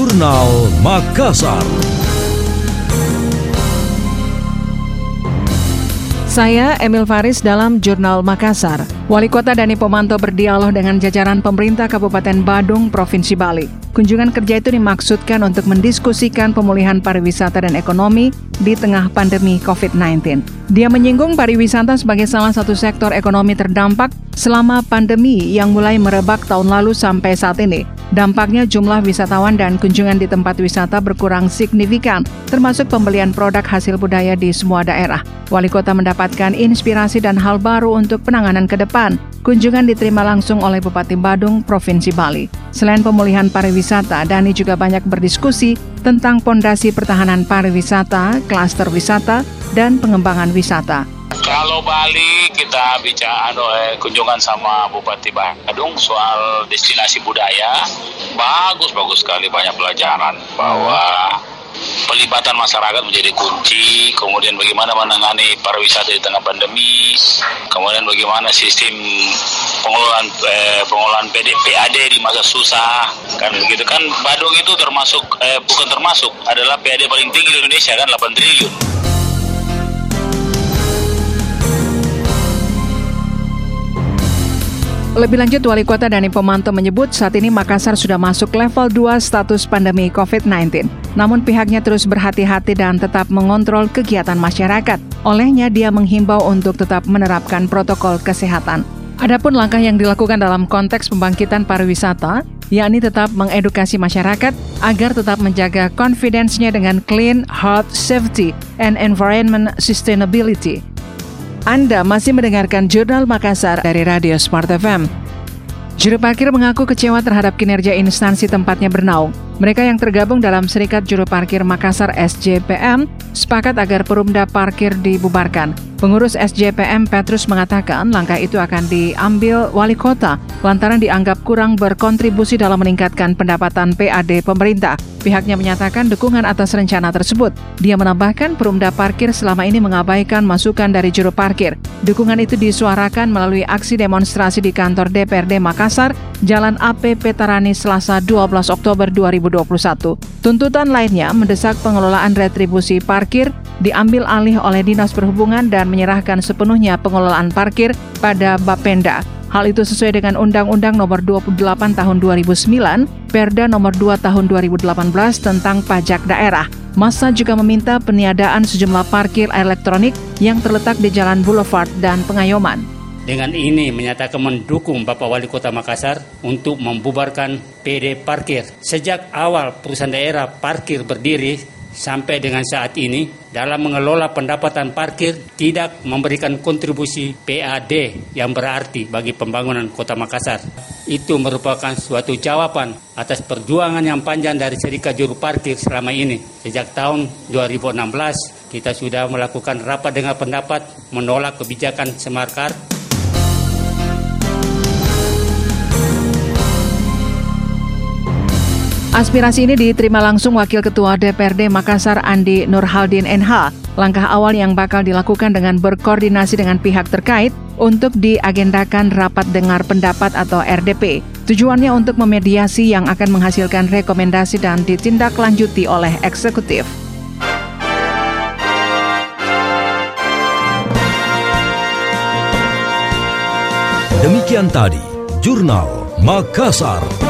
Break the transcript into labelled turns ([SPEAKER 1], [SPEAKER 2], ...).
[SPEAKER 1] Jurnal Makassar.
[SPEAKER 2] Saya Emil Faris dalam Jurnal Makassar. Wali Kota Dani Pomanto berdialog dengan jajaran pemerintah Kabupaten Badung, Provinsi Bali. Kunjungan kerja itu dimaksudkan untuk mendiskusikan pemulihan pariwisata dan ekonomi di tengah pandemi COVID-19. Dia menyinggung pariwisata sebagai salah satu sektor ekonomi terdampak selama pandemi yang mulai merebak tahun lalu sampai saat ini. Dampaknya jumlah wisatawan dan kunjungan di tempat wisata berkurang signifikan, termasuk pembelian produk hasil budaya di semua daerah. Wali kota mendapatkan inspirasi dan hal baru untuk penanganan ke depan. Kunjungan diterima langsung oleh Bupati Badung, Provinsi Bali. Selain pemulihan pariwisata, Dani juga banyak berdiskusi tentang pondasi pertahanan pariwisata, klaster wisata, dan pengembangan wisata.
[SPEAKER 3] Kalau Bali kita bicara eh, kunjungan sama Bupati Badung soal destinasi budaya, bagus bagus sekali banyak pelajaran bahwa pelibatan masyarakat menjadi kunci, kemudian bagaimana menangani pariwisata di tengah pandemi, kemudian bagaimana sistem pengelolaan eh, pengelolaan PD, PAD di masa susah, kan begitu kan Badung itu termasuk eh, bukan termasuk adalah PAD paling tinggi di Indonesia kan 8 triliun.
[SPEAKER 2] Lebih lanjut, Wali Kota Dani Pomanto menyebut saat ini Makassar sudah masuk level 2 status pandemi COVID-19. Namun pihaknya terus berhati-hati dan tetap mengontrol kegiatan masyarakat. Olehnya, dia menghimbau untuk tetap menerapkan protokol kesehatan. Adapun langkah yang dilakukan dalam konteks pembangkitan pariwisata, yakni tetap mengedukasi masyarakat agar tetap menjaga confidence-nya dengan clean, health, safety, and environment sustainability. Anda masih mendengarkan Jurnal Makassar dari Radio Smart FM. Juru parkir mengaku kecewa terhadap kinerja instansi tempatnya bernaung. Mereka yang tergabung dalam Serikat Juru Parkir Makassar SJPM sepakat agar perumda parkir dibubarkan. Pengurus SJPM Petrus mengatakan langkah itu akan diambil wali kota lantaran dianggap kurang berkontribusi dalam meningkatkan pendapatan PAD pemerintah. Pihaknya menyatakan dukungan atas rencana tersebut. Dia menambahkan perumda parkir selama ini mengabaikan masukan dari juru parkir. Dukungan itu disuarakan melalui aksi demonstrasi di kantor DPRD Makassar, Jalan AP Petarani Selasa 12 Oktober 2021. Tuntutan lainnya mendesak pengelolaan retribusi parkir diambil alih oleh Dinas Perhubungan dan menyerahkan sepenuhnya pengelolaan parkir pada Bapenda. Hal itu sesuai dengan Undang-Undang Nomor 28 Tahun 2009, Perda Nomor 2 Tahun 2018 tentang pajak daerah. Masa juga meminta peniadaan sejumlah parkir elektronik yang terletak di Jalan Boulevard dan Pengayoman.
[SPEAKER 4] Dengan ini menyatakan mendukung Bapak Wali Kota Makassar untuk membubarkan PD Parkir. Sejak awal perusahaan daerah parkir berdiri sampai dengan saat ini dalam mengelola pendapatan parkir tidak memberikan kontribusi PAD yang berarti bagi pembangunan Kota Makassar. Itu merupakan suatu jawaban atas perjuangan yang panjang dari Serikat Juru Parkir selama ini. Sejak tahun 2016 kita sudah melakukan rapat dengan pendapat menolak kebijakan Semarkar
[SPEAKER 2] Aspirasi ini diterima langsung Wakil Ketua DPRD Makassar Andi Nurhaldin NH. Langkah awal yang bakal dilakukan dengan berkoordinasi dengan pihak terkait untuk diagendakan rapat dengar pendapat atau RDP. Tujuannya untuk memediasi yang akan menghasilkan rekomendasi dan ditindaklanjuti oleh eksekutif.
[SPEAKER 1] Demikian tadi, Jurnal Makassar.